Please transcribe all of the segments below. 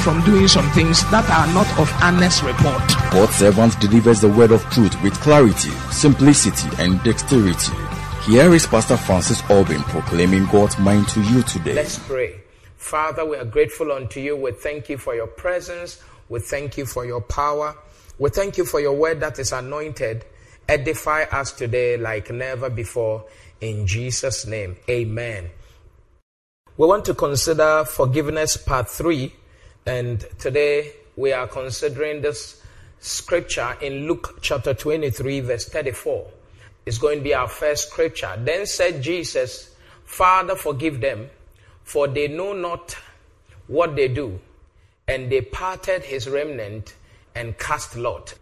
from doing some things that are not of honest report. God's servant delivers the word of truth with clarity, simplicity, and dexterity. Here is Pastor Francis Albin proclaiming God's mind to you today. Let's pray. Father, we are grateful unto you. We thank you for your presence. We thank you for your power. We thank you for your word that is anointed. Edify us today like never before. In Jesus' name, amen. We want to consider forgiveness part three and today we are considering this scripture in Luke chapter 23, verse 34. It's going to be our first scripture. Then said Jesus, Father, forgive them, for they know not what they do. And they parted his remnant and cast lot.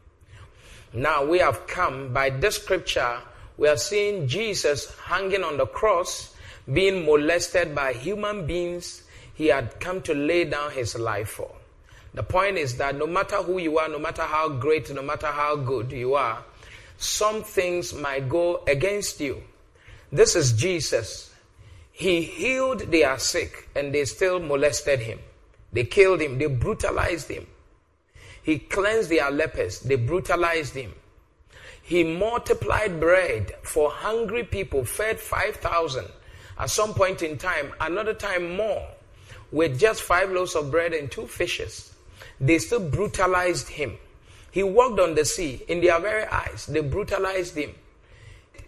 Now we have come by this scripture, we are seeing Jesus hanging on the cross, being molested by human beings he had come to lay down his life for. The point is that no matter who you are, no matter how great, no matter how good you are, some things might go against you. This is Jesus. He healed their sick and they still molested him. They killed him. They brutalized him. He cleansed their lepers. They brutalized him. He multiplied bread for hungry people, fed 5,000. At some point in time, another time more with just five loaves of bread and two fishes. They still brutalized him. He walked on the sea in their very eyes. They brutalized him.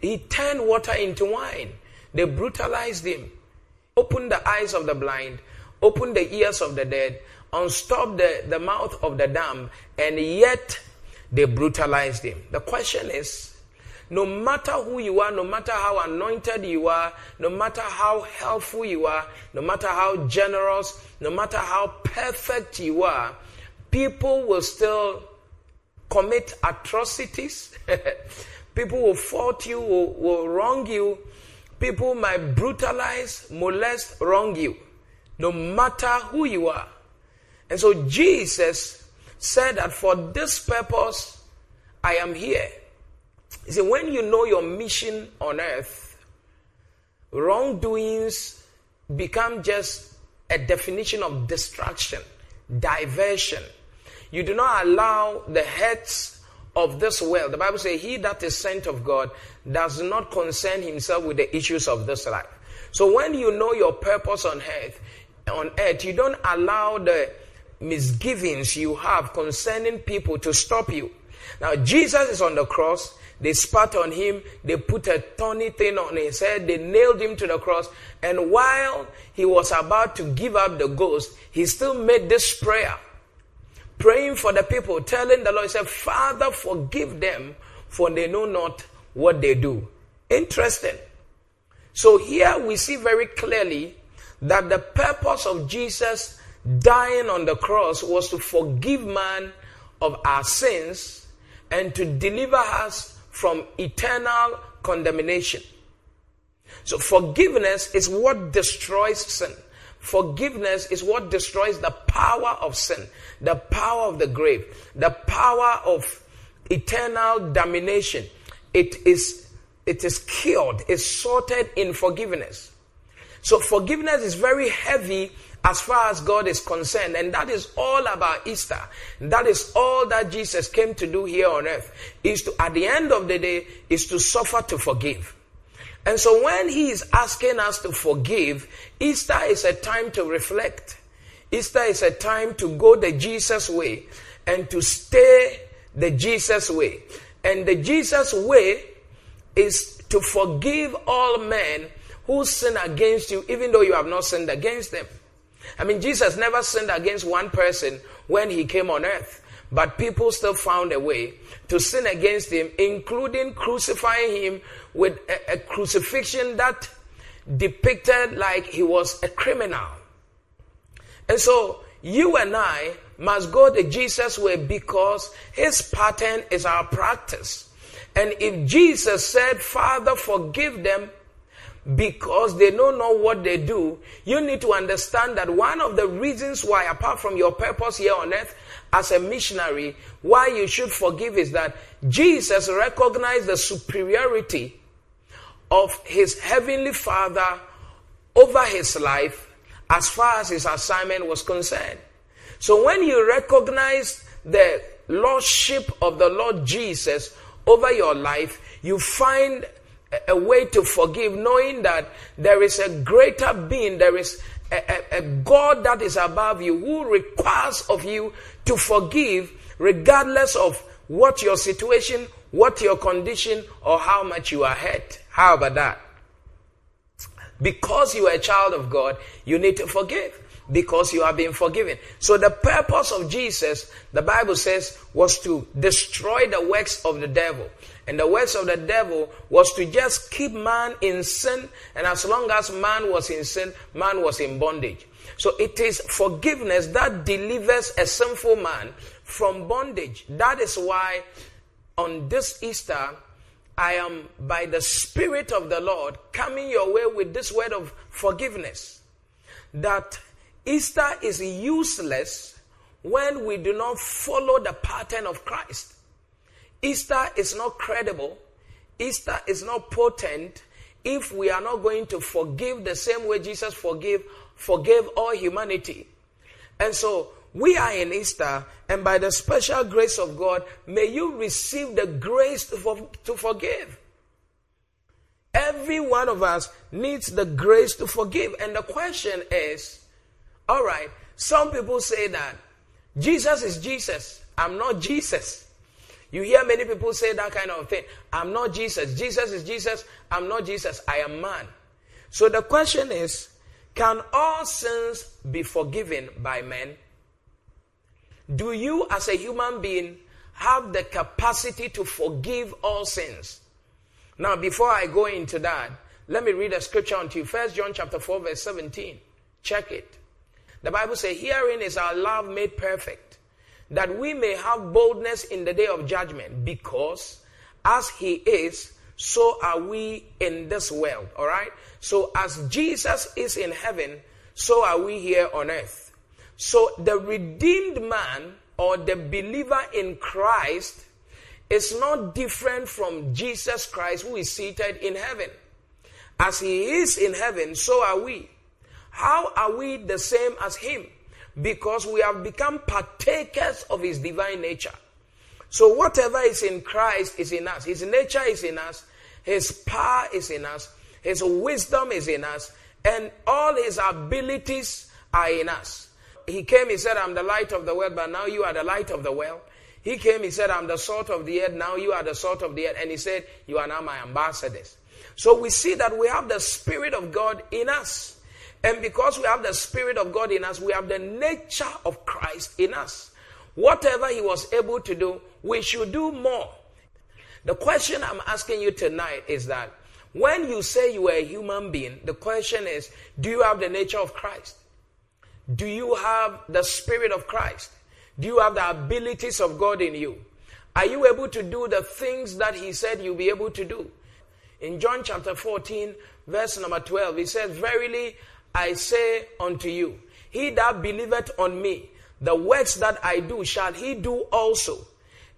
He turned water into wine. They brutalized him. Opened the eyes of the blind, opened the ears of the dead, unstopped the, the mouth of the dumb, and yet they brutalized him. The question is no matter who you are, no matter how anointed you are, no matter how helpful you are, no matter how generous, no matter how perfect you are, people will still commit atrocities. people will fault you, will, will wrong you. People might brutalize, molest, wrong you, no matter who you are. And so Jesus said that for this purpose, I am here. You see, when you know your mission on earth, wrongdoings become just a definition of distraction, diversion. You do not allow the heads of this world. The Bible says, He that is sent of God does not concern himself with the issues of this life. So when you know your purpose on earth, on earth, you don't allow the misgivings you have concerning people to stop you. Now, Jesus is on the cross. They spat on him. They put a thorny thing on his head. They nailed him to the cross. And while he was about to give up the ghost, he still made this prayer. Praying for the people, telling the Lord, he said, Father, forgive them, for they know not what they do. Interesting. So here we see very clearly that the purpose of Jesus dying on the cross was to forgive man of our sins and to deliver us from eternal condemnation. So forgiveness is what destroys sin. Forgiveness is what destroys the power of sin, the power of the grave, the power of eternal damnation. It is, it is killed, it's sorted in forgiveness. So forgiveness is very heavy as far as God is concerned. And that is all about Easter. That is all that Jesus came to do here on earth. Is to, at the end of the day, is to suffer to forgive. And so when he is asking us to forgive, Easter is a time to reflect. Easter is a time to go the Jesus way and to stay the Jesus way. And the Jesus way is to forgive all men who sin against you, even though you have not sinned against them. I mean, Jesus never sinned against one person when he came on earth, but people still found a way to sin against him, including crucifying him with a, a crucifixion that depicted like he was a criminal. And so, you and I must go the Jesus way because his pattern is our practice. And if Jesus said, Father, forgive them because they don't know what they do, you need to understand that one of the reasons why, apart from your purpose here on earth as a missionary, why you should forgive is that Jesus recognized the superiority of his heavenly Father over his life as far as his assignment was concerned. So when you recognize the lordship of the Lord Jesus over your life, you find a way to forgive, knowing that there is a greater being, there is a, a, a, God that is above you who requires of you to forgive regardless of what your situation, what your condition, or how much you are hurt. How about that? Because you are a child of God, you need to forgive because you have been forgiven. So the purpose of Jesus, the Bible says, was to destroy the works of the devil. And the works of the devil was to just keep man in sin. And as long as man was in sin, man was in bondage. So it is forgiveness that delivers a sinful man from bondage. That is why on this Easter, I am by the Spirit of the Lord coming your way with this word of forgiveness. That Easter is useless when we do not follow the pattern of Christ. Easter is not credible. Easter is not potent if we are not going to forgive the same way Jesus forgave, forgave all humanity. And so we are in Easter, and by the special grace of God, may you receive the grace to, for, to forgive. Every one of us needs the grace to forgive. And the question is, all right. Some people say that Jesus is Jesus. I'm not Jesus. You hear many people say that kind of thing. I'm not Jesus. Jesus is Jesus. I'm not Jesus. I am man. So the question is can all sins be forgiven by men? Do you, as a human being, have the capacity to forgive all sins? Now, before I go into that, let me read a scripture unto you. First John chapter 4, verse 17. Check it. The Bible says, Herein is our love made perfect, that we may have boldness in the day of judgment, because as He is, so are we in this world. All right? So as Jesus is in heaven, so are we here on earth. So the redeemed man or the believer in Christ is not different from Jesus Christ who is seated in heaven. As he is in heaven, so are we. How are we the same as him? Because we have become partakers of his divine nature. So whatever is in Christ is in us. His nature is in us. His power is in us. His wisdom is in us. And all his abilities are in us. He came, he said, I'm the light of the world, but now you are the light of the world. He came, he said, I'm the salt of the earth, now you are the salt of the earth. And he said, You are now my ambassadors. So we see that we have the Spirit of God in us. And because we have the Spirit of God in us, we have the nature of Christ in us. Whatever He was able to do, we should do more. The question I'm asking you tonight is that when you say you are a human being, the question is do you have the nature of Christ? Do you have the Spirit of Christ? Do you have the abilities of God in you? Are you able to do the things that He said you'll be able to do? In John chapter 14, verse number 12, He says, Verily, I say unto you, he that believeth on me, the works that I do shall he do also.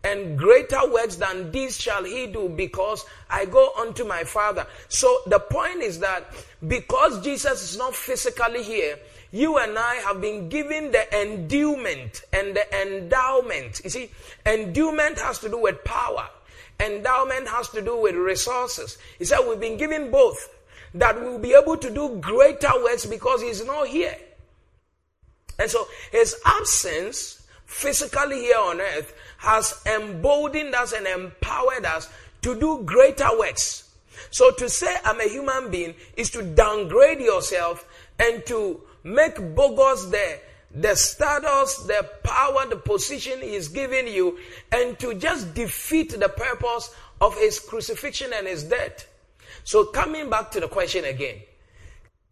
And greater works than these shall he do because I go unto my Father. So the point is that because Jesus is not physically here, you and I have been given the endowment and the endowment. You see, endowment has to do with power. Endowment has to do with resources. He said we've been given both that we will be able to do greater works because he's not here. And so his absence physically here on earth has emboldened us and empowered us to do greater works. So to say I'm a human being is to downgrade yourself and to make bogus the the status, the power, the position he's given you, and to just defeat the purpose of his crucifixion and his death. So coming back to the question again,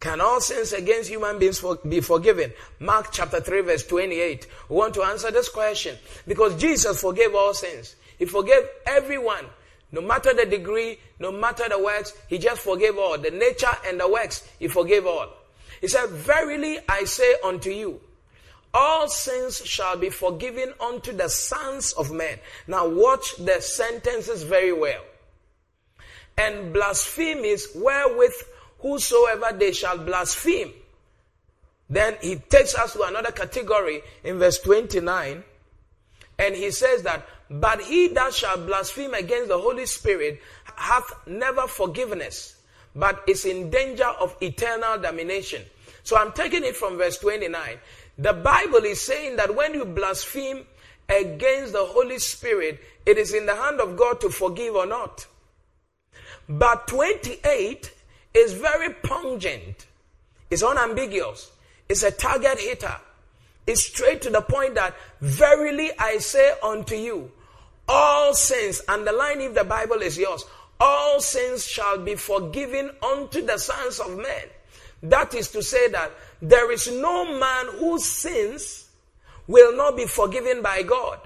Can all sins against human beings for, be forgiven? Mark chapter 3 verse 28. We want to answer this question because Jesus forgave all sins. He forgave everyone, no matter the degree, no matter the works, he just forgave all. The nature and the works, he forgave all. He said, Verily I say unto you, all sins shall be forgiven unto the sons of men. Now watch the sentences very well. And blasphemies wherewith whosoever they shall blaspheme. Then he takes us to another category in verse 29. And he says that, but he that shall blaspheme against the Holy Spirit hath never forgiveness, but is in danger of eternal damnation. So I'm taking it from verse 29. The Bible is saying that when you blaspheme against the Holy Spirit, it is in the hand of God to forgive or not. But 28 is very pungent. It's unambiguous. It's a target hitter. It's straight to the point that, verily I say unto you, all sins, underline if the Bible is yours, all sins shall be forgiven unto the sons of men. That is to say that there is no man whose sins will not be forgiven by God.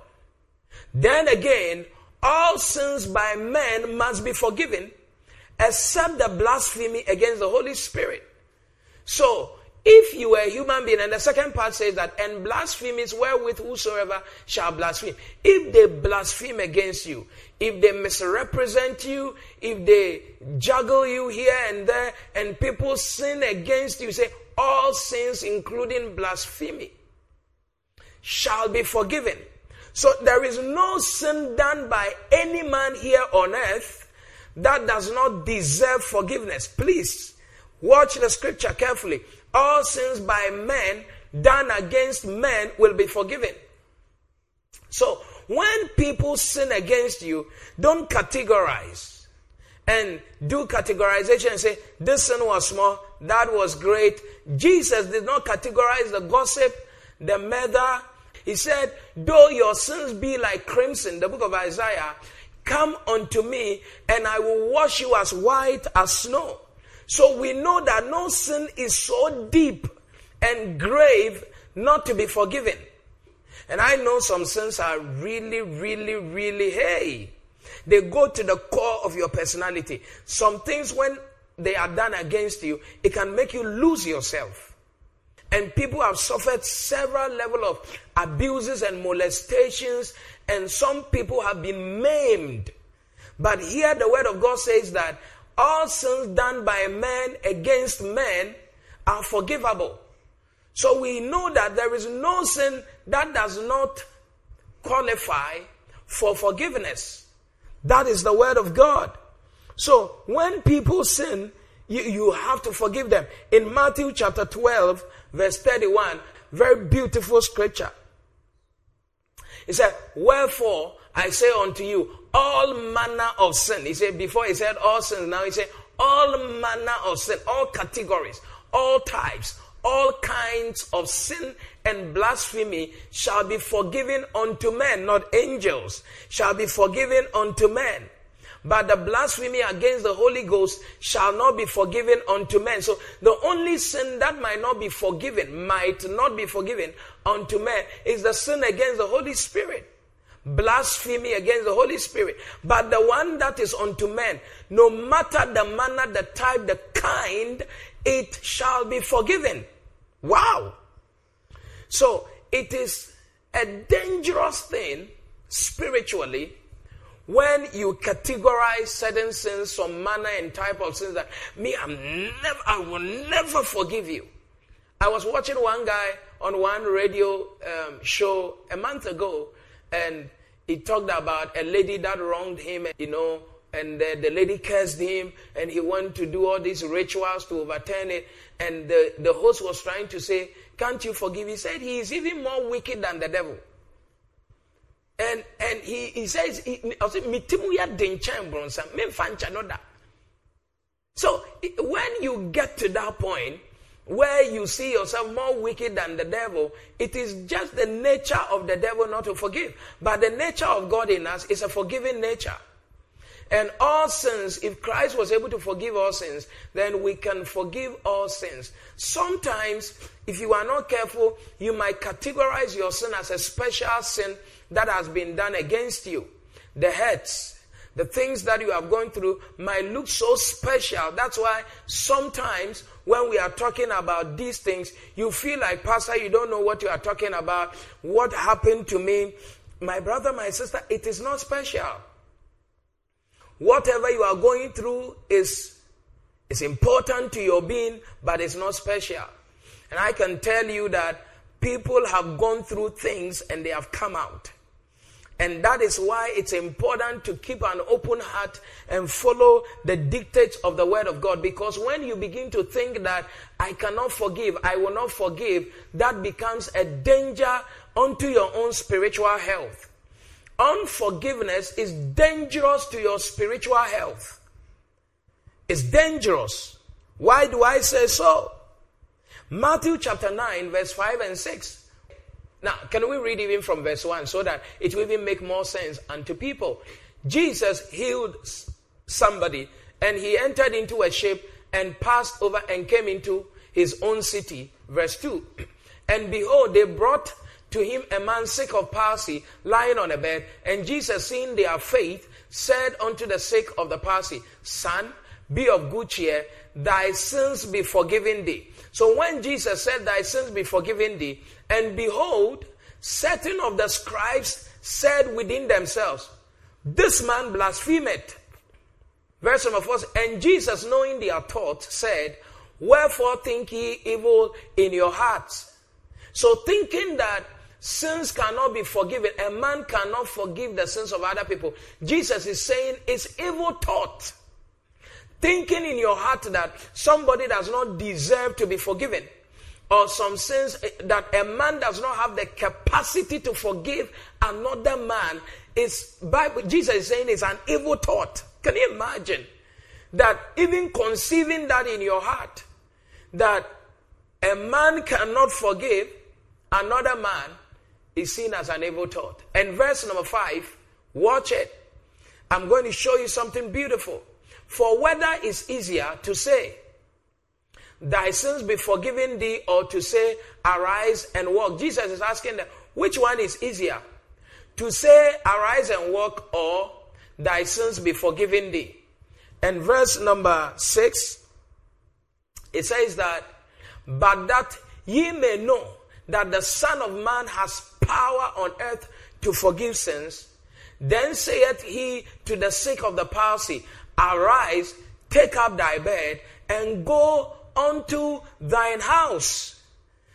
Then again, all sins by men must be forgiven except the blasphemy against the Holy Spirit. So, if you were a human being, and the second part says that, and blasphemies wherewith whosoever shall blaspheme. If they blaspheme against you, if they misrepresent you, if they juggle you here and there, and people sin against you, say, all sins, including blasphemy, shall be forgiven. So there is no sin done by any man here on earth that does not deserve forgiveness. Please watch the scripture carefully. All sins by men done against men will be forgiven. So when people sin against you, don't categorize and do categorization and say, this sin was small, that was great. Jesus did not categorize the gossip, the murder. He said, though your sins be like crimson, the book of Isaiah, Come unto me, and I will wash you as white as snow. So we know that no sin is so deep and grave not to be forgiven. And I know some sins are really, really, really, hey, they go to the core of your personality. Some things, when they are done against you, it can make you lose yourself. And people have suffered several level of abuses and molestations and some people have been maimed. But here the word of God says that all sins done by man against man are forgivable. So we know that there is no sin that does not qualify for forgiveness. That is the word of God. So when people sin, you, you have to forgive them. In Matthew chapter 12, verse 31, very beautiful scripture. He said, Wherefore I say unto you, all manner of sin. He said, before he said all sins, now he said, all manner of sin, all categories, all types, all kinds of sin and blasphemy shall be forgiven unto men, not angels, shall be forgiven unto men but the blasphemy against the Holy Ghost shall not be forgiven unto men. So the only sin that might not be forgiven, might not be forgiven unto men, is the sin against the Holy Spirit. Blasphemy against the Holy Spirit. But the one that is unto men, no matter the manner, the type, the kind, it shall be forgiven. Wow. So it is a dangerous thing spiritually when you categorize certain sins, some manner and type of sins that me, I'm never, I will never forgive you. I was watching one guy on one radio um, show a month ago, and he talked about a lady that wronged him, you know, and the, the lady cursed him, and he went to do all these rituals to overturn it. And the, the host was trying to say, Can't you forgive? He said, He is even more wicked than the devil. And and he, he says, So when you get to that point where you see yourself more wicked than the devil, it is just the nature of the devil not to forgive. But the nature of God in us is a forgiving nature. And all sins, if Christ was able to forgive all sins, then we can forgive all sins. Sometimes, if you are not careful, you might categorize your sin as a special sin that has been done against you. The hurts, the things that you have gone through might look so special. That's why sometimes when we are talking about these things, you feel like, Pastor, you don't know what you are talking about. What happened to me? My brother, my sister, it is not special. Whatever you are going through is, is important to your being, but it's not special. And I can tell you that people have gone through things and they have come out. And that is why it's important to keep an open heart and follow the dictates of the word of God. Because when you begin to think that I cannot forgive, I will not forgive, that becomes a danger unto your own spiritual health. Unforgiveness is dangerous to your spiritual health. It's dangerous. Why do I say so? Matthew chapter 9, verse 5 and 6. Now, can we read even from verse 1 so that it will even make more sense unto people? Jesus healed somebody and he entered into a ship and passed over and came into his own city. Verse 2. And behold, they brought to him a man sick of palsy, lying on a bed. And Jesus, seeing their faith, said unto the sick of the palsy, Son, be of good cheer, thy sins be forgiven thee. So when Jesus said, Thy sins be forgiven thee, and behold, certain of the scribes said within themselves, This man blasphemeth. Verse number four, and Jesus, knowing their thoughts, said, Wherefore think ye evil in your hearts? So thinking that Sins cannot be forgiven. A man cannot forgive the sins of other people. Jesus is saying it's evil thought. Thinking in your heart that somebody does not deserve to be forgiven. Or some sins eh, that a man does not have the capacity to forgive another man is Bible Jesus is saying it's an evil thought. Can you imagine? That even conceiving that in your heart, that a man cannot forgive another man is seen as an evil thought. And verse number five, watch it. I'm going to show you something beautiful. For whether it's easier to say, Thy sins be forgiven thee, or to say, Arise and walk. Jesus is asking them, which one is easier? To say, Arise and walk, or Thy sins be forgiven thee. And verse number six, it says that, But that ye may know that the Son of Man has power on earth to forgive sins. Then saith he to the sick of the palsy, Arise, take up thy bed, and go unto thine house.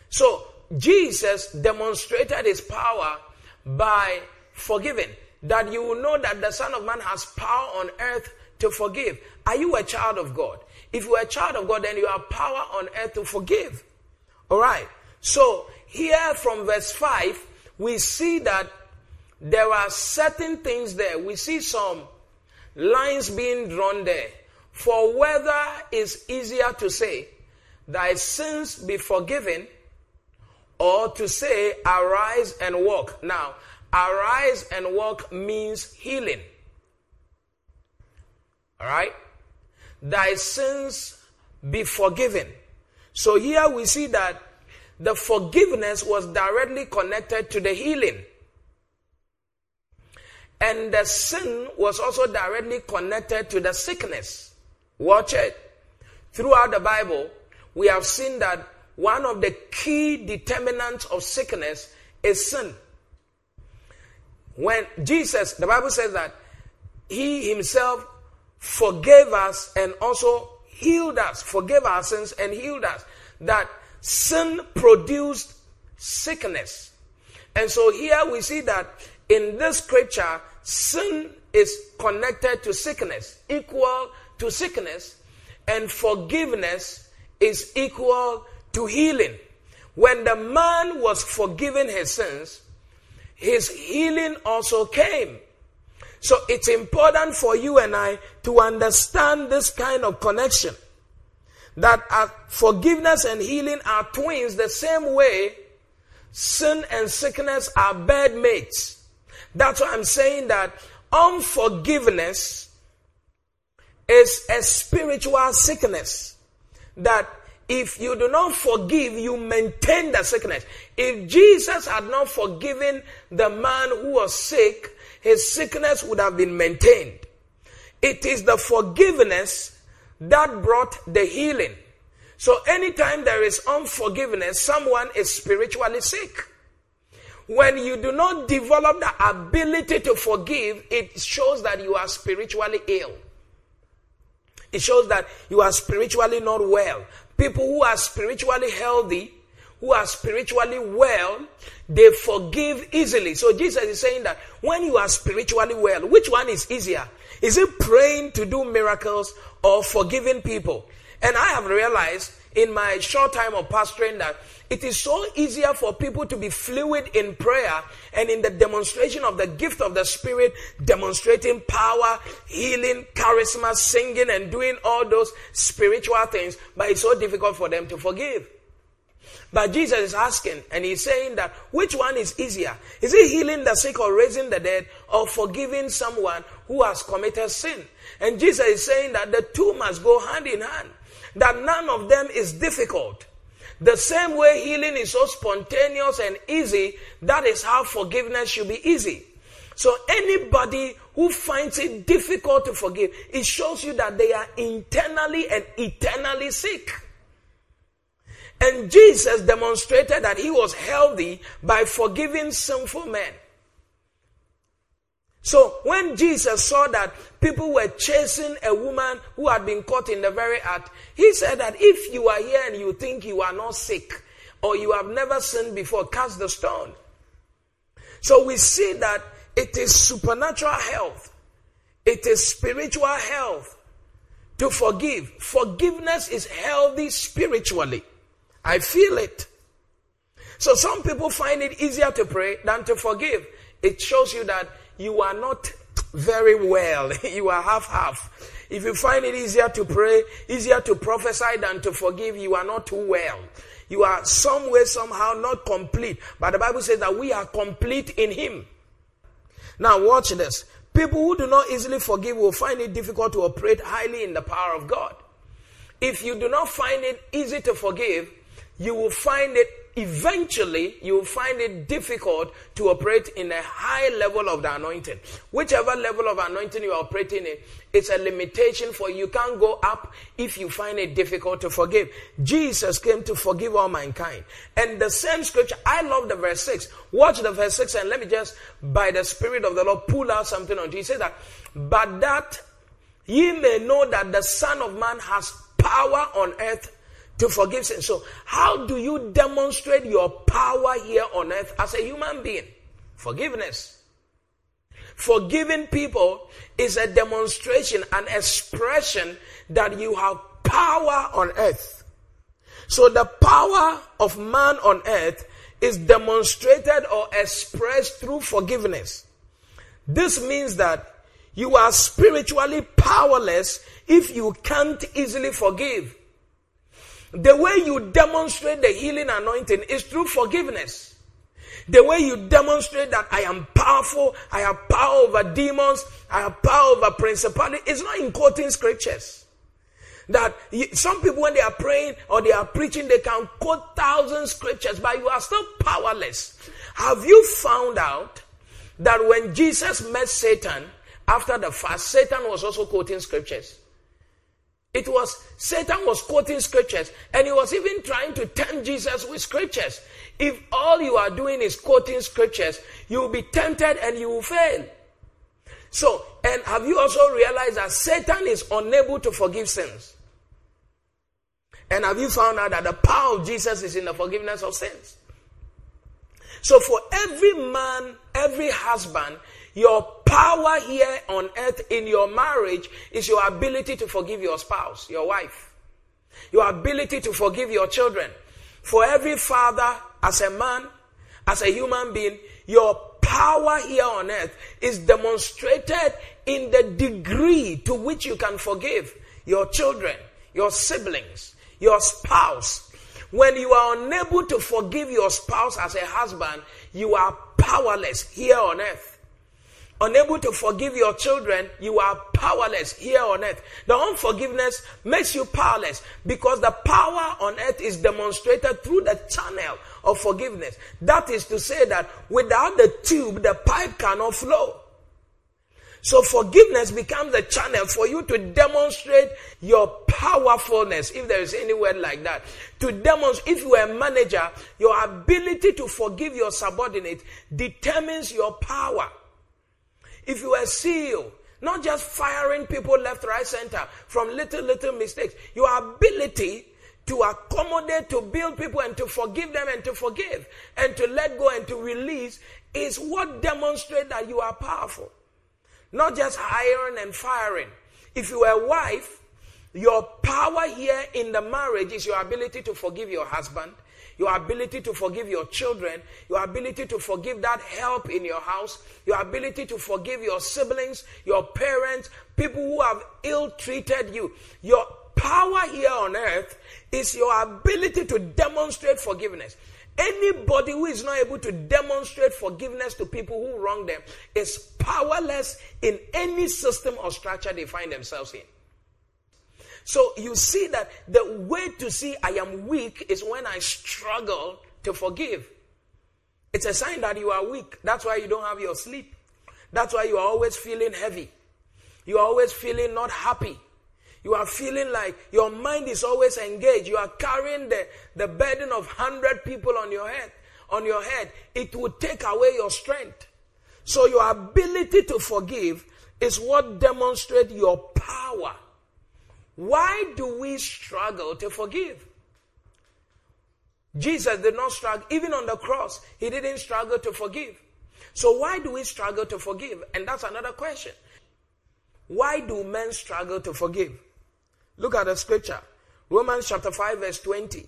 So Jesus demonstrated his power by forgiving. That you will know that the Son of Man has power on earth to forgive. Are you a child of God? If you are a child of God, then you have power on earth to forgive. All right. So here from verse 5, we see that there are certain things there. We see some lines being drawn there. For whether it's easier to say, thy sins be forgiven, or to say, arise and walk. Now, arise and walk means healing. All right? Thy sins be forgiven. So here we see that the forgiveness was directly connected to the healing. And the sin was also directly connected to the sickness. Watch it. Throughout the Bible, we have seen that one of the key determinants of sickness is sin. When Jesus, the Bible says that he himself forgave us and also healed us, forgave our sins and healed us. That sin produced sickness. And so here we see that in this scripture, sin is connected to sickness, equal to sickness, and forgiveness is equal to healing. When the man was forgiven his sins, his healing also came. So it's important for you and I to understand this kind of connection that forgiveness and healing are twins the same way sin and sickness are bed mates. That's why I'm saying that unforgiveness is a spiritual sickness that if you do not forgive, you maintain the sickness. If Jesus had not forgiven the man who was sick, his sickness would have been maintained. It is the forgiveness that brought the healing. So anytime there is unforgiveness, someone is spiritually sick. When you do not develop the ability to forgive, it shows that you are spiritually ill. It shows that you are spiritually not well. People who are spiritually healthy, who are spiritually well, they forgive easily. So Jesus is saying that when you are spiritually well, which one is easier? Is it praying to do miracles or forgiving people? And I have realized in my short time of pastoring that it is so easier for people to be fluid in prayer and in the demonstration of the gift of the Spirit, demonstrating power, healing, charisma, singing, and doing all those spiritual things, but it's so difficult for them to forgive. But Jesus is asking, and he's saying that which one is easier? Is it healing the sick or raising the dead or forgiving someone who has committed sin? And Jesus is saying that the two must go hand in hand, that none of them is difficult. The same way healing is so spontaneous and easy, that is how forgiveness should be easy. So anybody who finds it difficult to forgive, it shows you that they are internally and eternally sick. And Jesus demonstrated that he was healthy by forgiving sinful men. So when Jesus saw that people were chasing a woman who had been caught in the very act, he said that if you are here and you think you are not sick or you have never sinned before, cast the stone. So we see that it is supernatural health. It is spiritual health to forgive. Forgiveness is healthy spiritually. I feel it. So some people find it easier to pray than to forgive. It shows you that you are not very well. you are half half. If you find it easier to pray, easier to prophesy than to forgive, you are not too well. You are some way, somehow not complete. But the Bible says that we are complete in Him. Now, watch this. People who do not easily forgive will find it difficult to operate highly in the power of God. If you do not find it easy to forgive, you will find it eventually you will find it difficult to operate in a high level of the anointing. Whichever level of anointing you are operating in, it's a limitation for you. You can't go up if you find it difficult to forgive. Jesus came to forgive all mankind. And the same scripture, I love the verse 6. Watch the verse 6 and let me just, by the Spirit of the Lord, pull out something on you. He says that, but that ye may know that the Son of Man has power on earth to forgive sin. So, how do you demonstrate your power here on earth as a human being? Forgiveness. Forgiving people is a demonstration, an expression that you have power on earth. So, the power of man on earth is demonstrated or expressed through forgiveness. This means that you are spiritually powerless if you can't easily forgive. The way you demonstrate the healing anointing is through forgiveness. The way you demonstrate that I am powerful, I have power over demons, I have power over principality, it's not in quoting scriptures. That some people, when they are praying or they are preaching, they can quote thousand scriptures, but you are still powerless. Have you found out that when Jesus met Satan after the fast, Satan was also quoting scriptures? It was Satan was quoting scriptures and he was even trying to tempt Jesus with scriptures. If all you are doing is quoting scriptures, you will be tempted and you will fail. So, and have you also realized that Satan is unable to forgive sins? And have you found out that the power of Jesus is in the forgiveness of sins? So, for every man, every husband, your power here on earth in your marriage is your ability to forgive your spouse, your wife. Your ability to forgive your children. For every father, as a man, as a human being, your power here on earth is demonstrated in the degree to which you can forgive your children, your siblings, your spouse. When you are unable to forgive your spouse as a husband, you are powerless here on earth. Unable to forgive your children, you are powerless here on earth. The unforgiveness makes you powerless because the power on earth is demonstrated through the channel of forgiveness. That is to say that without the tube, the pipe cannot flow. So forgiveness becomes a channel for you to demonstrate your powerfulness, if there is any word like that. To demonstrate, if you are a manager, your ability to forgive your subordinate determines your power. If you are CEO, not just firing people left, right, center from little, little mistakes, your ability to accommodate, to build people and to forgive them and to forgive and to let go and to release is what demonstrates that you are powerful. Not just hiring and firing. If you are a wife, your power here in the marriage is your ability to forgive your husband, your ability to forgive your children, your ability to forgive that help in your house, your ability to forgive your siblings, your parents, people who have ill treated you. Your power here on earth is your ability to demonstrate forgiveness. Anybody who is not able to demonstrate forgiveness to people who wrong them is powerless in any system or structure they find themselves in. So you see that the way to see I am weak is when I struggle to forgive. It's a sign that you are weak. That's why you don't have your sleep. That's why you are always feeling heavy. You are always feeling not happy. You are feeling like your mind is always engaged. You are carrying the, the burden of 100 people on your head. On your head, it will take away your strength. So your ability to forgive is what demonstrates your power. Why do we struggle to forgive? Jesus did not struggle, even on the cross, he didn't struggle to forgive. So why do we struggle to forgive? And that's another question. Why do men struggle to forgive? Look at the scripture. Romans chapter 5 verse 20.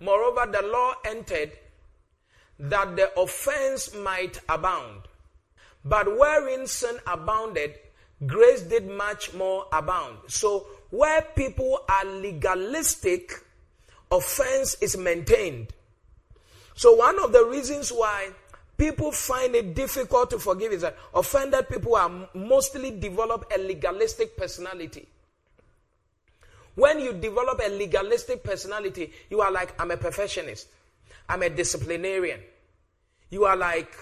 Moreover, the law entered that the offense might abound. But wherein sin abounded, grace did much more abound. So where people are legalistic, offense is maintained. So one of the reasons why people find it difficult to forgive is that offended people are mostly develop a legalistic personality. When you develop a legalistic personality, you are like, I'm a perfectionist. I'm a disciplinarian. You are like,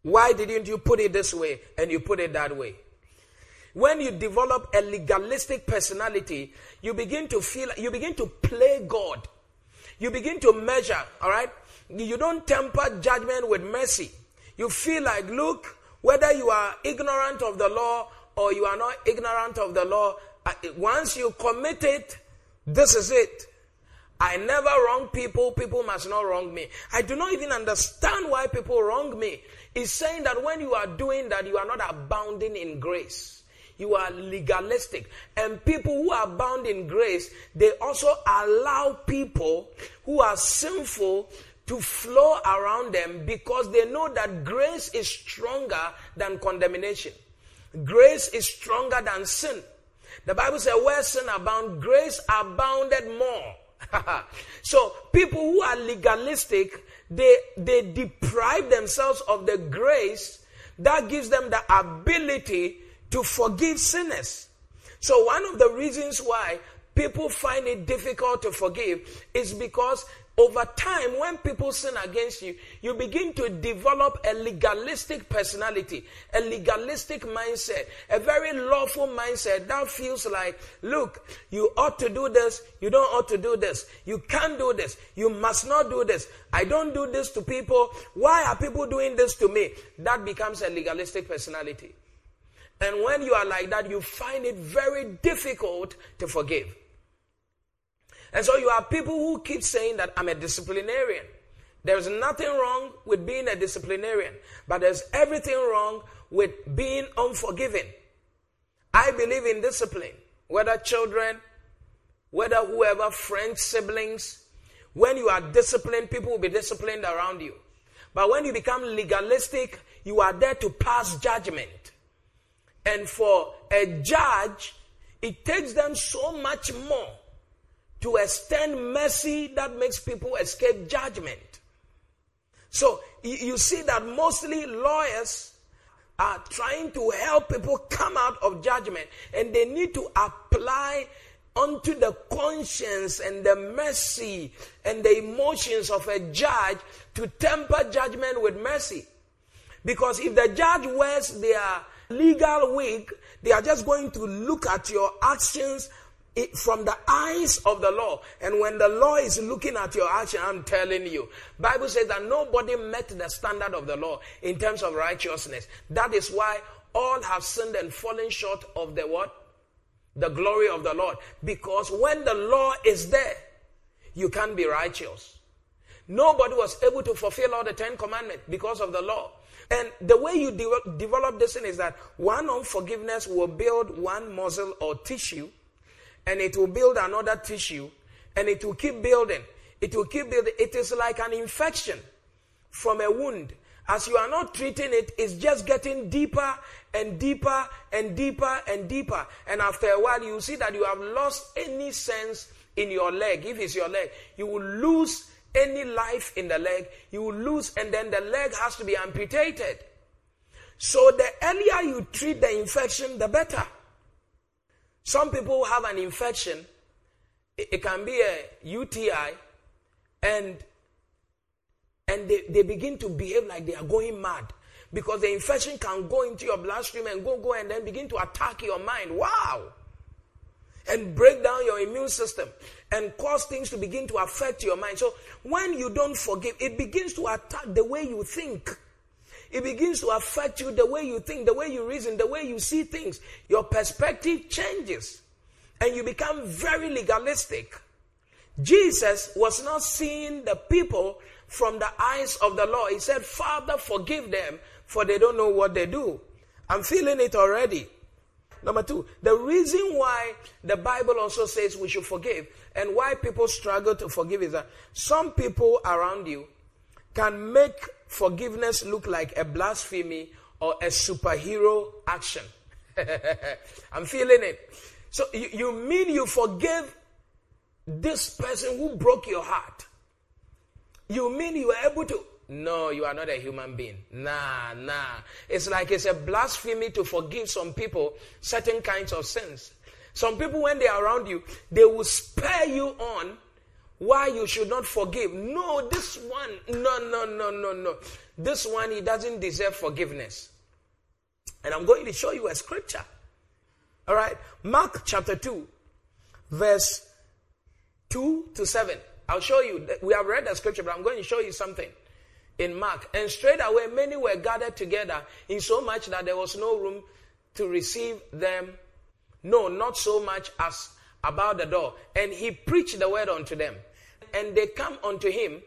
why didn't you put it this way and you put it that way? When you develop a legalistic personality, you begin to feel, you begin to play God. You begin to measure, all right? You don't temper judgment with mercy. You feel like, look, whether you are ignorant of the law or you are not ignorant of the law, once you commit it, this is it. I never wrong people. People must not wrong me. I do not even understand why people wrong me. It's saying that when you are doing that, you are not abounding in grace. You are legalistic. And people who are bound in grace, they also allow people who are sinful to flow around them because they know that grace is stronger than condemnation. Grace is stronger than sin. The Bible says, where sin abound, grace abounded more. so people who are legalistic, they, they deprive themselves of the grace that gives them the ability to forgive sinners. So one of the reasons why people find it difficult to forgive is because over time, when people sin against you, you begin to develop a legalistic personality, a legalistic mindset, a very lawful mindset that feels like, look, you ought to do this, you don't ought to do this, you can't do this, you must not do this, I don't do this to people, why are people doing this to me? That becomes a legalistic personality. And when you are like that, you find it very difficult to forgive. And so you have people who keep saying that I'm a disciplinarian. There's nothing wrong with being a disciplinarian, but there's everything wrong with being unforgiving. I believe in discipline, whether children, whether whoever, friends, siblings. When you are disciplined, people will be disciplined around you. But when you become legalistic, you are there to pass judgment. And for a judge, it takes them so much more to extend mercy that makes people escape judgment. So you see that mostly lawyers, are trying to help people come out of judgment and they need to apply unto the conscience and the mercy and the emotions of a judge to temper judgment with mercy. Because if the judge wears their legal wig, they are just going to look at your actions from the eyes of the law. And when the law is looking at your action, I'm telling you, Bible says that nobody met the standard of the law in terms of righteousness. That is why all have sinned and fallen short of the what? The glory of the Lord. Because when the law is there, you can't be righteous. Nobody was able to fulfill all the Ten Commandments because of the law. And the way you de- develop this thing is that one unforgiveness will build one muscle or tissue and it will build another tissue and it will keep building. It will keep building. It is like an infection from a wound. As you are not treating it, it's just getting deeper and deeper and deeper and deeper. And after a while, you see that you have lost any sense in your leg. If it's your leg, you will lose any life in the leg. You lose, and then the leg has to be amputated. So the earlier you treat the infection, the better. Some people have an infection, it, it can be a UTI, and and they, they begin to behave like they are going mad because the infection can go into your bloodstream and go go and then begin to attack your mind wow and break down your immune system and cause things to begin to affect your mind so when you don't forgive it begins to attack the way you think it begins to affect you the way you think, the way you reason, the way you see things. Your perspective changes and you become very legalistic. Jesus was not seeing the people from the eyes of the law. He said, Father, forgive them, for they don't know what they do. I'm feeling it already. Number two, the reason why the Bible also says we should forgive and why people struggle to forgive is that some people around you can make forgiveness look like a blasphemy or a superhero action. I'm feeling it. So you, you mean you forgive this person who broke your heart? You mean you were able to? No, you are not a human being. Nah, nah. It's like it's a blasphemy to forgive some people certain kinds of sins. Some people, when they are around you, they will spare you on why you should not forgive. No, this one, no, no, no, no, no. This one, he doesn't deserve forgiveness. And I'm going to show you a scripture. All right. Mark chapter 2, verse 2 to 7. I'll show you. We have read the scripture, but I'm going to show you something in Mark. And straight away, many were gathered together in so much that there was no room to receive them. No, not so much as about the door. And he preached the word unto them and they come unto him,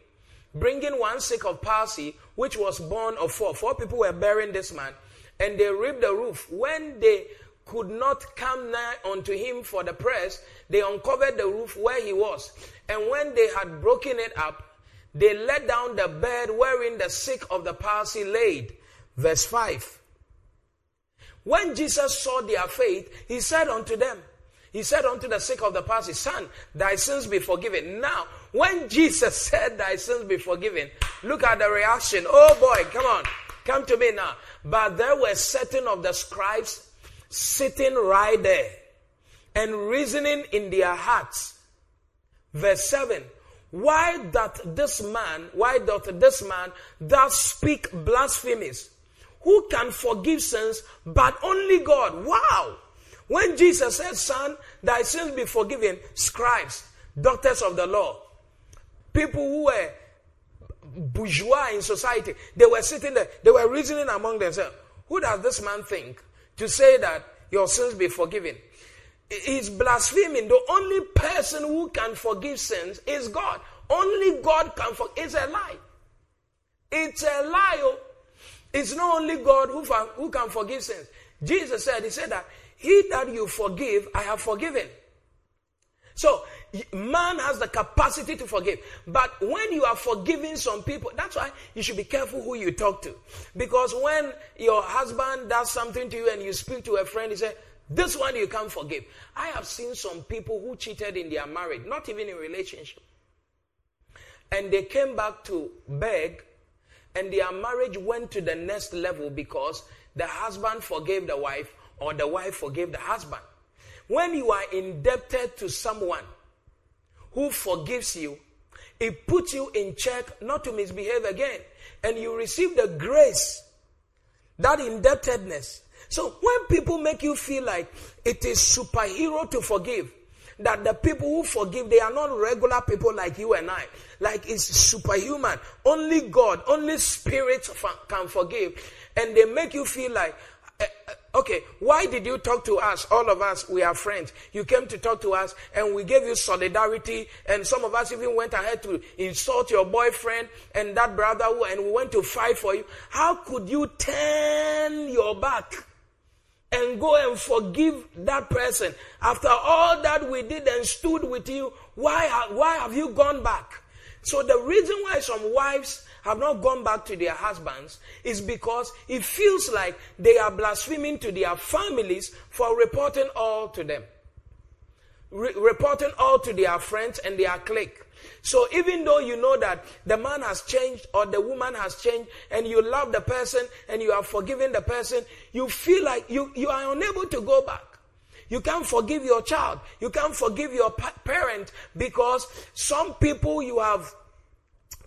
bringing one sick of palsy, which was borne of four. Four people were bearing this man, and they ripped the roof. When they could not come nigh unto him for the press, they uncovered the roof where he was. And when they had broken it up, they let down the bed wherein the sick of the palsy laid. Verse 5. When Jesus saw their faith, he said unto them, He said unto the sick of the palsy, Son, thy sins be forgiven. Now, when Jesus said, Thy sins be forgiven, look at the reaction. Oh boy, come on, come to me now. But there were certain of the scribes sitting right there and reasoning in their hearts. Verse 7 Why doth this man, why doth this man thus speak blasphemies? Who can forgive sins but only God? Wow! When Jesus said, Son, thy sins be forgiven, scribes, doctors of the law, people who were bourgeois in society, they were sitting there, they were reasoning among themselves. Who does this man think to say that your sins be forgiven? He's blaspheming. The only person who can forgive sins is God. Only God can forgive. It's a lie. It's a lie. Oh. It's not only God who, who can forgive sins. Jesus said, He said that he that you forgive, I have forgiven. So man has the capacity to forgive. But when you are forgiving some people, that's why you should be careful who you talk to. Because when your husband does something to you and you speak to a friend, he say, this one you can't forgive. I have seen some people who cheated in their marriage, not even in relationship. And they came back to beg, and their marriage went to the next level because the husband forgave the wife or the wife forgave the husband. When you are indebted to someone who forgives you, it puts you in check not to misbehave again. And you receive the grace, that indebtedness. So when people make you feel like it is superhero to forgive, that the people who forgive, they are not regular people like you and I. Like it's superhuman. Only God, only spirit can forgive. And they make you feel like, uh, okay, why did you talk to us? All of us, we are friends. You came to talk to us and we gave you solidarity. And some of us even went ahead to insult your boyfriend and that brother, and we went to fight for you. How could you turn your back? And go and forgive that person. After all that we did and stood with you, why, why have you gone back? So the reason why some wives have not gone back to their husbands is because it feels like they are blaspheming to their families for reporting all to them. Re- reporting all to their friends and their clique. So even though you know that the man has changed or the woman has changed and you love the person and you are forgiving the person, you feel like you, you are unable to go back. You can't forgive your child. You can't forgive your pa- parent because some people you have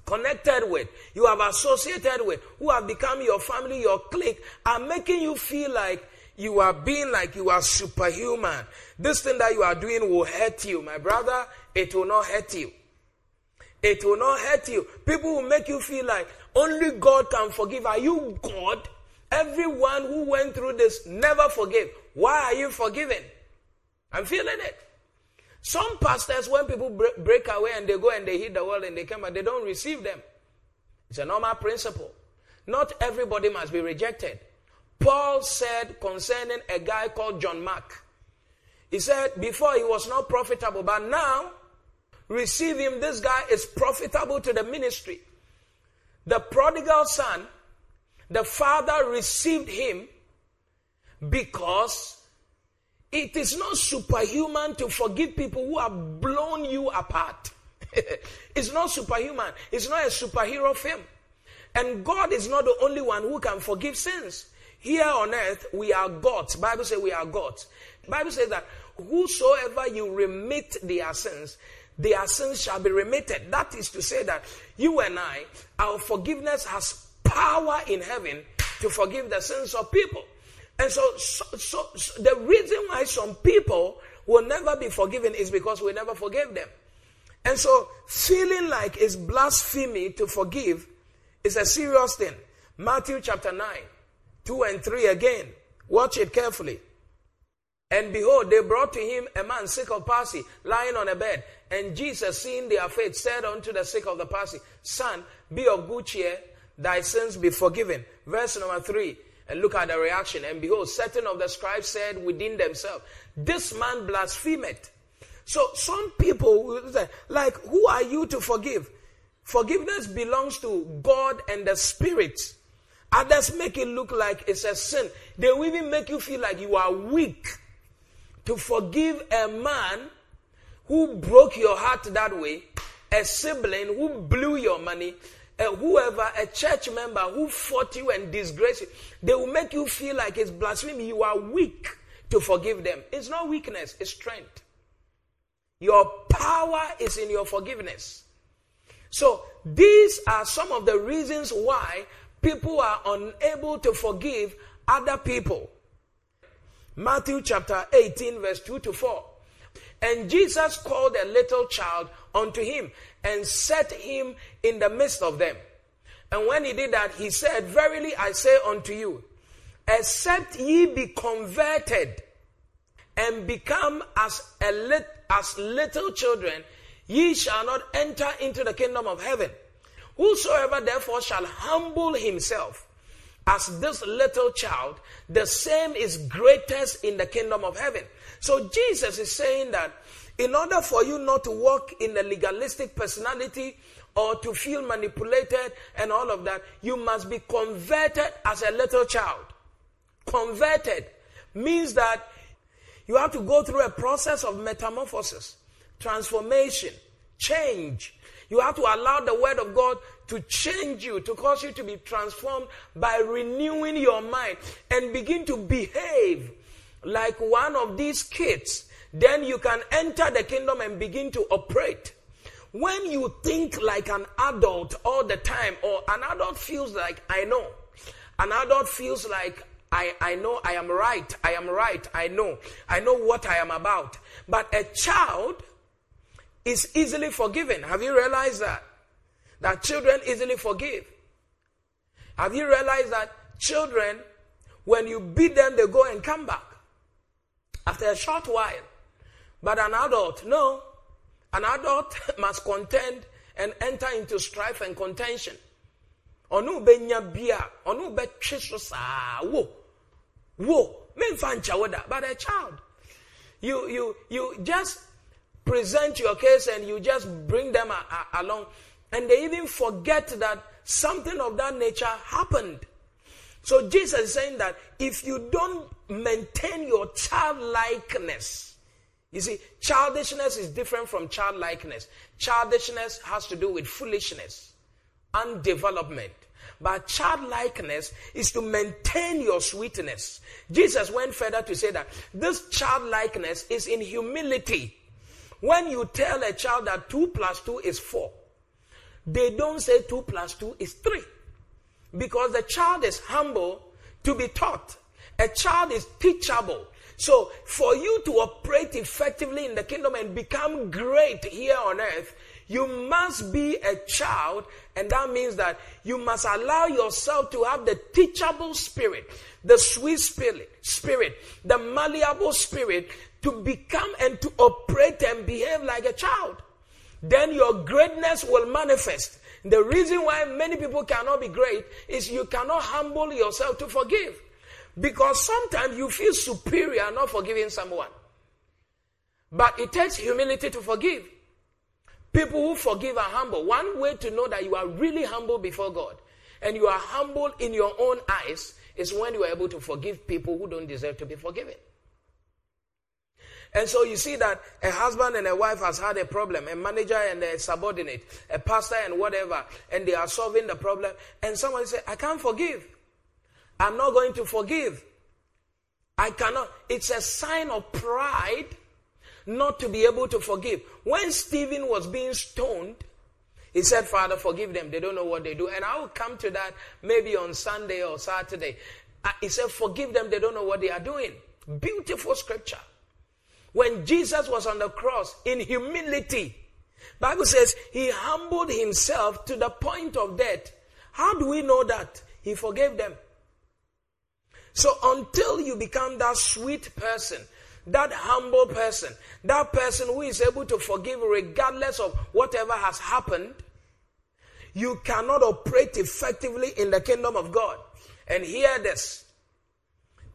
connected with, you have associated with, who have become your family, your clique, are making you feel like you are being like you are superhuman. This thing that you are doing will hurt you. My brother, it will not hurt you. It will not hurt you. People will make you feel like only God can forgive. Are you God? Everyone who went through this never forgave. Why are you forgiven? I'm feeling it. Some pastors, when people break away and they go and they hit the wall and they come back, they don't receive them. It's a normal principle. Not everybody must be rejected. Paul said concerning a guy called John Mark, he said, before he was not profitable, but now receive him. This guy is profitable to the ministry. The prodigal son, the father received him because it is not superhuman to forgive people who have blown you apart. it's not superhuman. It's not a superhero film. And God is not the only one who can forgive sins. Here on earth, we are gods. Bible says we are gods. Bible says that whosoever you remit their sins, their sins shall be remitted. That is to say that you and I, our forgiveness has power in heaven to forgive the sins of people. And so, so, so, so, the reason why some people will never be forgiven is because we never forgave them. And so, feeling like it's blasphemy to forgive is a serious thing. Matthew chapter 9, 2 and 3 again. Watch it carefully. And behold, they brought to him a man sick of palsy, lying on a bed. And Jesus, seeing their faith, said unto the sick of the palsy, Son, be of good cheer, thy sins be forgiven. Verse number three. And look at the reaction. And behold, certain of the scribes said within themselves, This man blasphemeth. So some people say, like, who are you to forgive? Forgiveness belongs to God and the Spirit. Others make it look like it's a sin. They will even make you feel like you are weak to forgive a man who broke your heart that way, a sibling who blew your money, uh, whoever, a church member who fought you and disgraced you, they will make you feel like it's blasphemy. You are weak to forgive them. It's not weakness, it's strength. Your power is in your forgiveness. So, these are some of the reasons why people are unable to forgive other people. Matthew chapter 18, verse 2 to 4. And Jesus called a little child unto him and set him in the midst of them. And when he did that, he said, Verily I say unto you, except ye be converted and become as, a lit, as little children, ye shall not enter into the kingdom of heaven. Whosoever therefore shall humble himself as this little child, the same is greatest in the kingdom of heaven. So Jesus is saying that in order for you not to walk in a legalistic personality or to feel manipulated and all of that, you must be converted as a little child. Converted means that you have to go through a process of metamorphosis, transformation, change. You have to allow the word of God to change you, to cause you to be transformed by renewing your mind and begin to behave like one of these kids. Then you can enter the kingdom and begin to operate. When you think like an adult all the time, or an adult feels like, I know, an adult feels like, I, I know I am right, I am right, I know, I know what I am about. But a child is easily forgiven. Have you realized that? That children easily forgive. Have you realized that children, when you beat them, they go and come back after a short while? But an adult, no. An adult must contend and enter into strife and contention. ɔno bɛnya bia ɔno bɛtwe so saa wo wo memfa nkyɛ but a child you you you just present your case and you just bring them a, a, along and they even forget that something of that nature happened so jesus is saying that if you don't maintain your childlikeness you see, childishness is different from childlikeness. Childishness has to do with foolishness and development. But childlikeness is to maintain your sweetness. Jesus went further to say that this childlikeness is in humility. When you tell a child that 2 plus 2 is 4, they don't say 2 plus 2 is 3. Because the child is humble to be taught. A child is teachable. So, for you to operate effectively in the kingdom and become great here on earth, you must be a child, and that means that you must allow yourself to have the teachable spirit, the sweet spirit, spirit, the malleable spirit to become and to operate and behave like a child. Then your greatness will manifest. The reason why many people cannot be great is you cannot humble yourself to forgive. Because sometimes you feel superior not forgiving someone. But it takes humility to forgive. People who forgive are humble. One way to know that you are really humble before God and you are humble in your own eyes is when you are able to forgive people who don't deserve to be forgiven. And so you see that a husband and a wife has had a problem, a manager and a subordinate, a pastor and whatever, and they are solving the problem. And someone say, I can't forgive. I'm not going to forgive. I cannot. It's a sign of pride not to be able to forgive. When Stephen was being stoned, he said, Father, forgive them. They don't know what they do. And I will come to that maybe on Sunday or Saturday. Uh, he said, Forgive them. They don't know what they are doing. Beautiful scripture. When Jesus was on the cross in humility, Bible says he humbled himself to the point of death. How do we know that? He forgave them. So until you become that sweet person, that humble person, that person who is able to forgive regardless of whatever has happened, you cannot operate effectively in the kingdom of God. And hear this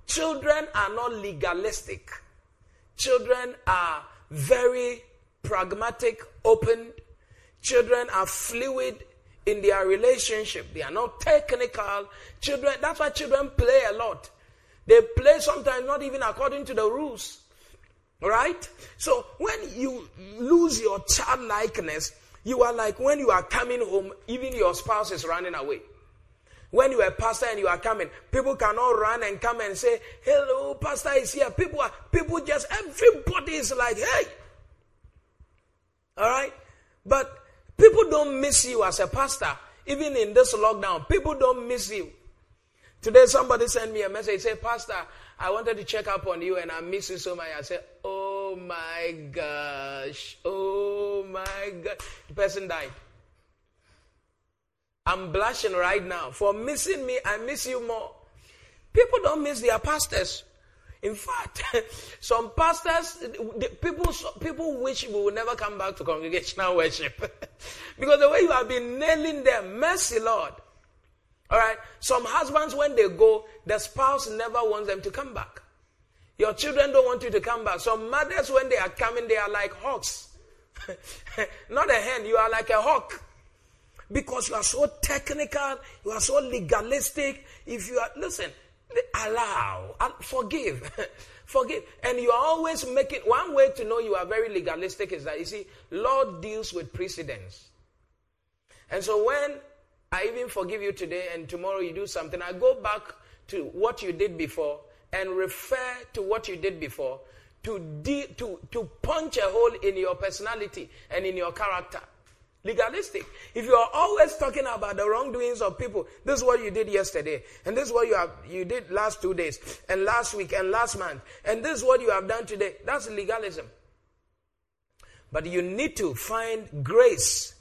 children are not legalistic, children are very pragmatic, open. Children are fluid in their relationship. They are not technical. Children, that's why children play a lot. They play sometimes not even according to the rules. Right? So when you lose your childlikeness, you are like when you are coming home, even your spouse is running away. When you are a pastor and you are coming, people cannot run and come and say, Hello, pastor is here. People are people just everybody is like, hey. Alright? But People don't miss you as a pastor. Even in this lockdown, people don't miss you. Today, somebody sent me a message. Say, Pastor, I wanted to check up on you and I miss you so much. I said, Oh my gosh. Oh my God. The person died. I'm blushing right now. For missing me, I miss you more. People don't miss their pastors. In fact, some pastors, people, people wish we will never come back to congregational worship. because the way you have been nailing them, mercy, Lord. All right. Some husbands, when they go, the spouse never wants them to come back. Your children don't want you to come back. Some mothers, when they are coming, they are like hawks. Not a hen, you are like a hawk. Because you are so technical, you are so legalistic. If you are, listen, allow, forgive, forgive. And you are always making, one way to know you are very legalistic is that, you see, Lord deals with precedence. And so when I even forgive you today and tomorrow you do something, I go back to what you did before and refer to what you did before to, de- to, to punch a hole in your personality and in your character. Legalistic. If you are always talking about the wrongdoings of people, this is what you did yesterday, and this is what you have you did last two days, and last week, and last month, and this is what you have done today. That's legalism. But you need to find grace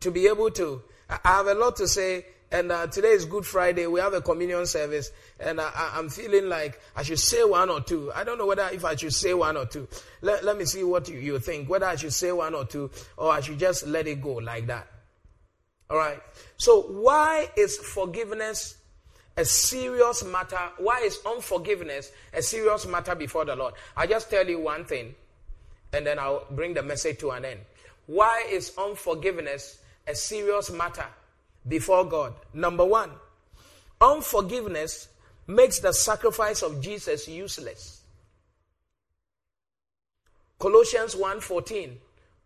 to be able to. I have a lot to say, and uh, today is Good Friday. We have a communion service, and I, am feeling like I should say one or two. I don't know whether if I should say one or two. Let, let me see what you, you think. Whether I should say one or two, or I should just let it go like that. All right. So, why is forgiveness a serious matter? Why is unforgiveness a serious matter before the Lord? I just tell you one thing and then I'll bring the message to an end. Why is unforgiveness a serious matter before God? Number one, unforgiveness makes the sacrifice of Jesus useless. Colossians 1:14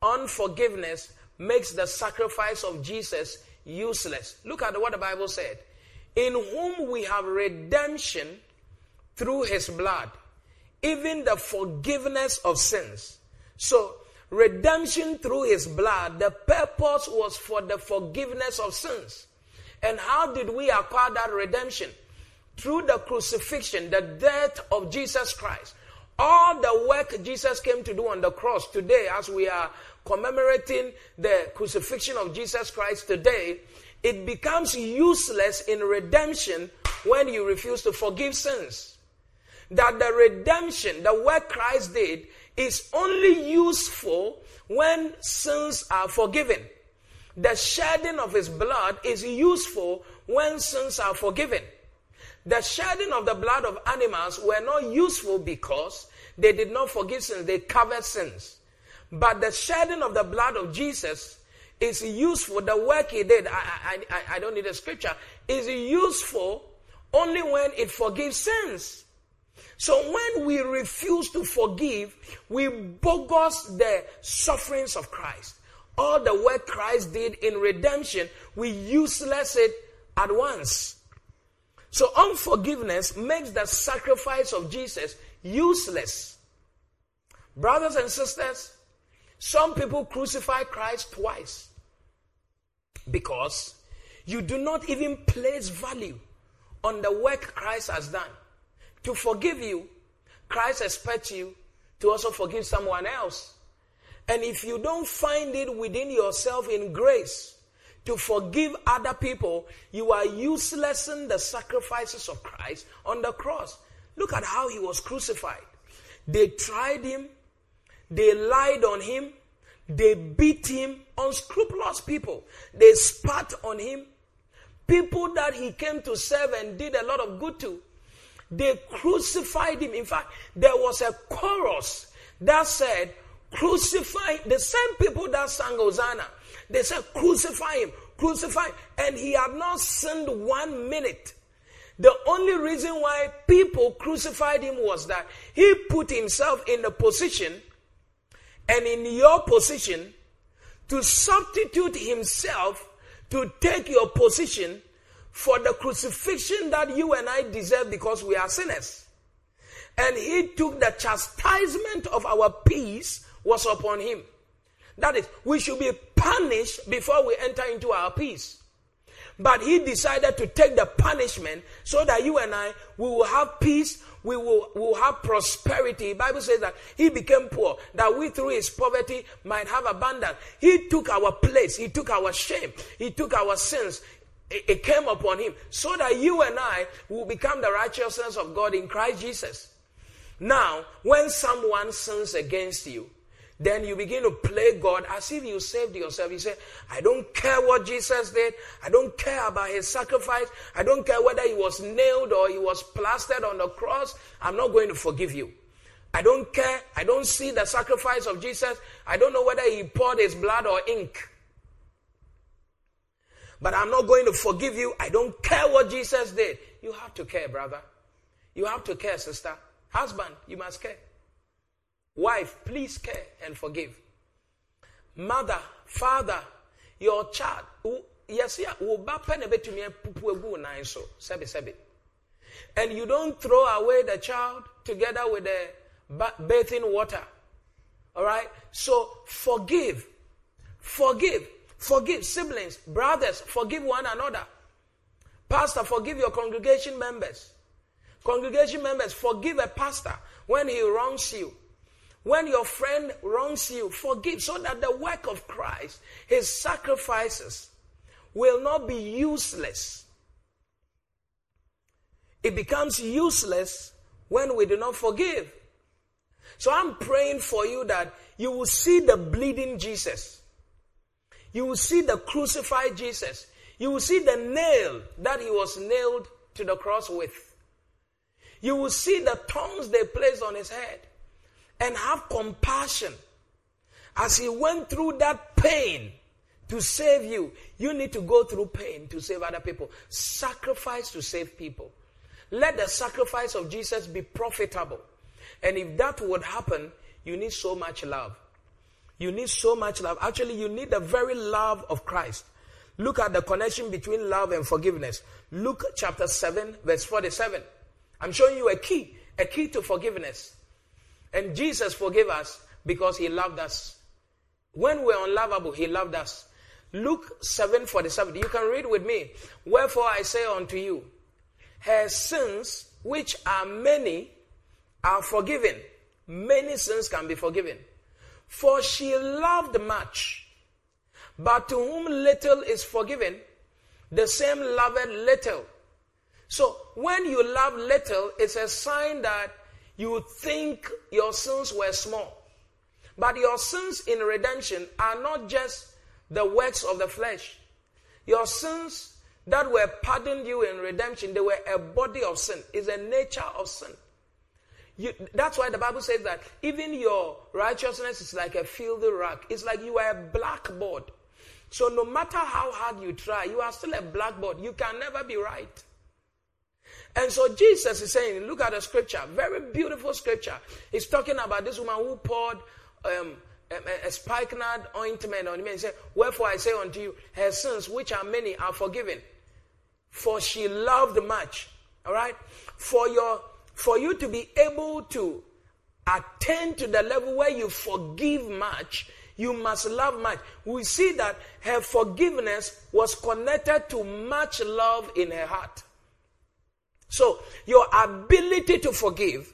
Unforgiveness makes the sacrifice of Jesus useless. Look at what the Bible said. In whom we have redemption through his blood, even the forgiveness of sins so, redemption through his blood, the purpose was for the forgiveness of sins. And how did we acquire that redemption? Through the crucifixion, the death of Jesus Christ. All the work Jesus came to do on the cross today, as we are commemorating the crucifixion of Jesus Christ today, it becomes useless in redemption when you refuse to forgive sins. That the redemption, the work Christ did, is only useful when sins are forgiven. The shedding of his blood is useful when sins are forgiven. The shedding of the blood of animals were not useful because they did not forgive sins, they covered sins. But the shedding of the blood of Jesus is useful. The work he did, I, I, I, I don't need a scripture, is useful only when it forgives sins. So when we refuse to forgive, we bogus the sufferings of Christ. All the work Christ did in redemption, we useless it at once. So unforgiveness makes the sacrifice of Jesus useless. Brothers and sisters, some people crucify Christ twice because you do not even place value on the work Christ has done to forgive you, Christ expects you to also forgive someone else. And if you don't find it within yourself in grace to forgive other people, you are useless in the sacrifices of Christ on the cross. Look at how he was crucified. They tried him, they lied on him, they beat him, unscrupulous people. They spat on him, people that he came to serve and did a lot of good to. They crucified him. In fact, there was a chorus that said, Crucify the same people that sang Hosanna. They said, Crucify him, crucify him. And he had not sinned one minute. The only reason why people crucified him was that he put himself in a position and in your position to substitute himself to take your position for the crucifixion that you and I deserve because we are sinners. And he took the chastisement of our peace was upon him. That is, we should be punished before we enter into our peace. But he decided to take the punishment so that you and I we will have peace, we will, we will have prosperity. Bible says that he became poor, that we through his poverty might have abundance. He took our place, he took our shame, he took our sins, it, came upon him so that you and I will become the righteousness of God in Christ Jesus. Now, when someone sins against you, then you begin to play God as if you saved yourself. You say, I don't care what Jesus did. I don't care about his sacrifice. I don't care whether he was nailed or he was plastered on the cross. I'm not going to forgive you. I don't care. I don't see the sacrifice of Jesus. I don't know whether he poured his blood or ink but I'm not going to forgive you. I don't care what Jesus did. You have to care, brother. You have to care, sister. Husband, you must care. Wife, please care and forgive. Mother, father, your child, sɛbi sɛbi and you don't throw away the child together with the bathing water all right so forgive forgive forgive siblings brothers forgive one another pastor forgive your congregation members congregation members forgive a pastor when he wrongs you when your friend wrongs you, forgive so that the work of Christ, his sacrifices, will not be useless. It becomes useless when we do not forgive. So I'm praying for you that you will see the bleeding Jesus. You will see the crucified Jesus. You will see the nail that he was nailed to the cross with. You will see the tongues they placed on his head and have compassion. As he went through that pain to save you, you need to go through pain to save other people. Sacrifice to save people. Let the sacrifice of Jesus be profitable. And if that would happen, you need so much love. You need so much love. Actually, you need the very love of Christ. Look at the connection between love and forgiveness. Luke chapter 7, verse 47. I'm showing you a key, a key to forgiveness. And Jesus forgave us because he loved us. When we're unlovable, he loved us. Luke 7 47. You can read with me. Wherefore I say unto you, her sins, which are many, are forgiven. Many sins can be forgiven. For she loved much. But to whom little is forgiven, the same loved little. So when you love little, it's a sign that you think your sins were small. But your sins in redemption are not just the works of the flesh. Your sins that were pardoned you in redemption, they were a body of sin, is a nature of sin. You, that's why the Bible says that even your righteousness is like a filthy rag. It's like you are a blackboard. So no matter how hard you try, you are still a blackboard. You can never be right. And so Jesus is saying, look at the scripture, very beautiful scripture. He's talking about this woman who poured um, a, a spikenard ointment on him and said, Wherefore I say unto you, her sins, which are many, are forgiven. For she loved much. All right? For your for you to be able to attain to the level where you forgive much, you must love much. We see that her forgiveness was connected to much love in her heart. So, your ability to forgive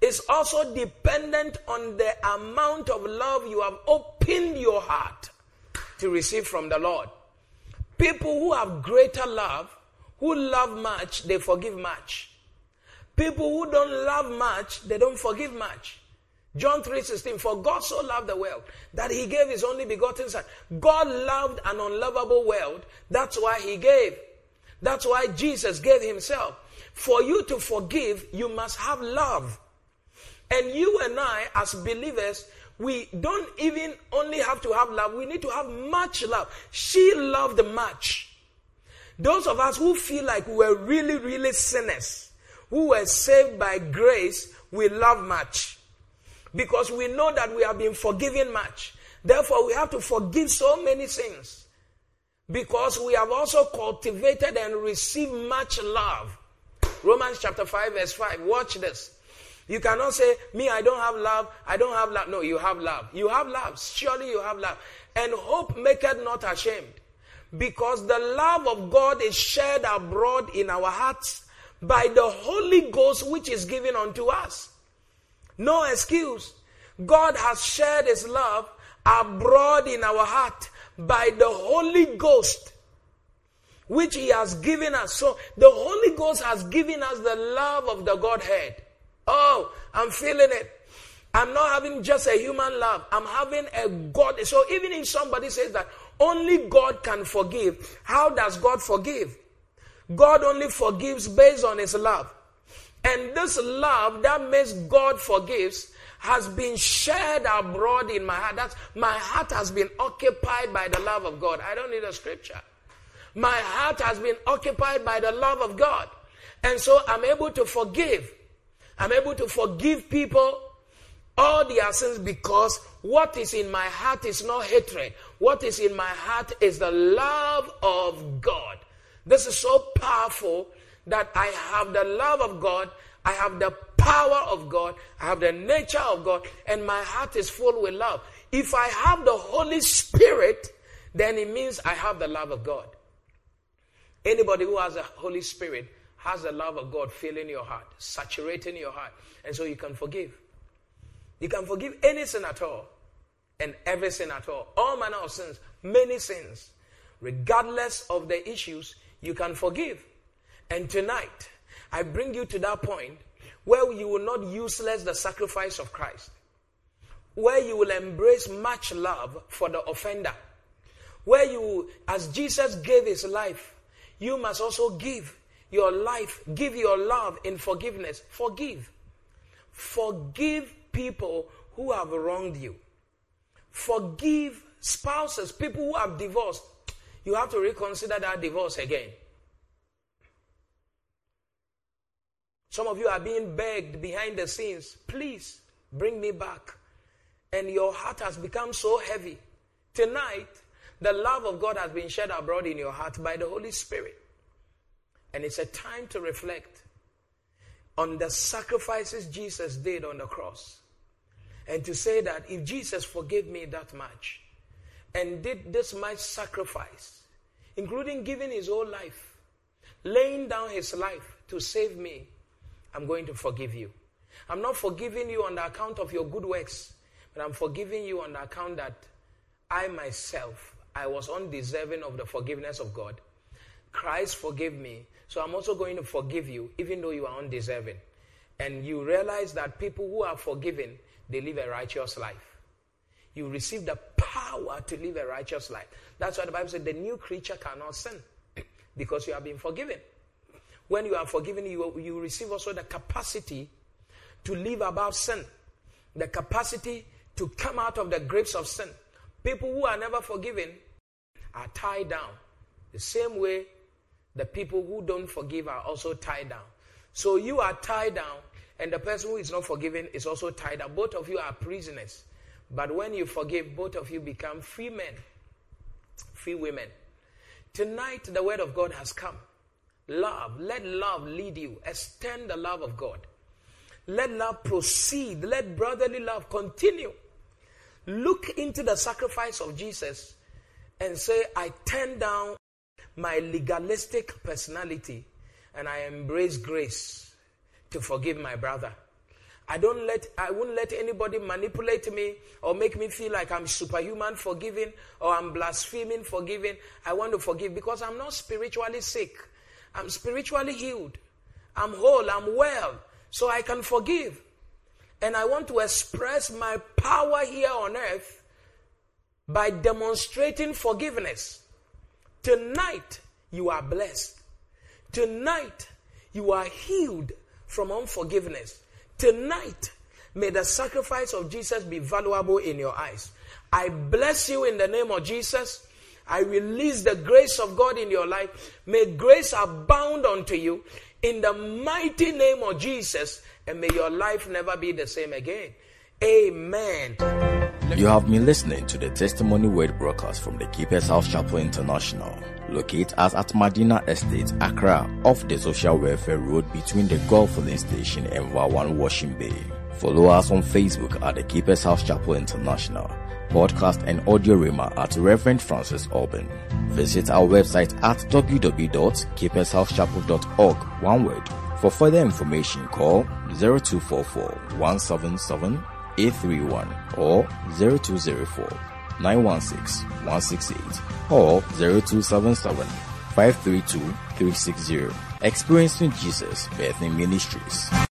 is also dependent on the amount of love you have opened your heart to receive from the Lord. People who have greater love, who love much, they forgive much. People who don't love much, they don't forgive much. John 3:16 For God so loved the world that he gave his only begotten son. God loved an unlovable world. That's why he gave. That's why Jesus gave himself. For you to forgive, you must have love. And you and I, as believers, we don't even only have to have love, we need to have much love. She loved much. Those of us who feel like we're really, really sinners, who were saved by grace, we love much. Because we know that we have been forgiven much. Therefore, we have to forgive so many sins. Because we have also cultivated and received much love. Romans chapter 5, verse 5. Watch this. You cannot say, Me, I don't have love. I don't have love. No, you have love. You have love. Surely you have love. And hope maketh not ashamed. Because the love of God is shed abroad in our hearts by the Holy Ghost which is given unto us. No excuse. God has shared his love abroad in our heart by the Holy Ghost which he has given us. So the Holy Ghost has given us the love of the Godhead. Oh, I'm feeling it. I'm not having just a human love. I'm having a God. So even if somebody says that only God can forgive, how does God forgive? God only forgives based on his love. And this love that makes God forgives has been shared abroad in my heart. That's my heart has been occupied by the love of God. I don't need a scripture. My heart has been occupied by the love of God. And so I'm able to forgive. I'm able to forgive people all their sins because what is in my heart is not hatred. What is in my heart is the love of God. This is so powerful that I have the love of God, I have the power of God, I have the nature of God, and my heart is full with love. If I have the Holy Spirit, then it means I have the love of God. Anybody who has the Holy Spirit has the love of God filling your heart, saturating your heart, and so you can forgive. You can forgive any sin at all and every sin at all. All manner of sins, many sins. Regardless of the issues, you can forgive. And tonight, I bring you to that point where you will not useless the sacrifice of Christ, where you will embrace much love for the offender, where you, as Jesus gave his life, you must also give your life, give your love in forgiveness. Forgive. Forgive people who have wronged you. Forgive spouses, people who have divorced. You have to reconsider that divorce again. Some of you are being begged behind the scenes, please bring me back. And your heart has become so heavy. Tonight, the love of God has been shed abroad in your heart by the Holy Spirit. And it's a time to reflect on the sacrifices Jesus did on the cross. And to say that if Jesus forgave me that much and did this much sacrifice, including giving his whole life, laying down his life to save me, I'm going to forgive you. I'm not forgiving you on the account of your good works, but I'm forgiving you on the account that I myself, I was undeserving of the forgiveness of God. Christ forgave me, so I'm also going to forgive you, even though you are undeserving. And you realize that people who are forgiven, they live a righteous life. You receive the power to live a righteous life. That's why the Bible said the new creature cannot sin because you have been forgiven. When you are forgiven, you, you receive also the capacity to live above sin, the capacity to come out of the grips of sin. People who are never forgiven are tied down. The same way the people who don't forgive are also tied down. So you are tied down, and the person who is not forgiven is also tied down. Both of you are prisoners. But when you forgive, both of you become free men, free women. Tonight, the word of God has come. Love, let love lead you. Extend the love of God. Let love proceed. Let brotherly love continue. Look into the sacrifice of Jesus and say, I turn down my legalistic personality and I embrace grace to forgive my brother. I don't let I won't let anybody manipulate me or make me feel like I'm superhuman forgiving or I'm blaspheming forgiving. I want to forgive because I'm not spiritually sick. I'm spiritually healed. I'm whole. I'm well. So I can forgive. And I want to express my power here on earth by demonstrating forgiveness. Tonight, you are blessed. Tonight, you are healed from unforgiveness. Tonight, may the sacrifice of Jesus be valuable in your eyes. I bless you in the name of Jesus. I release the grace of God in your life. May grace abound unto you in the mighty name of Jesus, and may your life never be the same again. Amen. You have been listening to the Testimony Word broadcast from the Keepers House Chapel International, located at Atmadina Estate, Accra, off the Social Welfare Road between the Gulf Filling Station and Wawan Washing Bay. Follow us on Facebook at the Keepers House Chapel International podcast and audio rima at Reverend Francis Alban. Visit our website at www.keepershousechapel.org, one word. For further information, call 0244 177 831 or 0204 916 168 or 0277 532 360. Experiencing Jesus Bethany Ministries.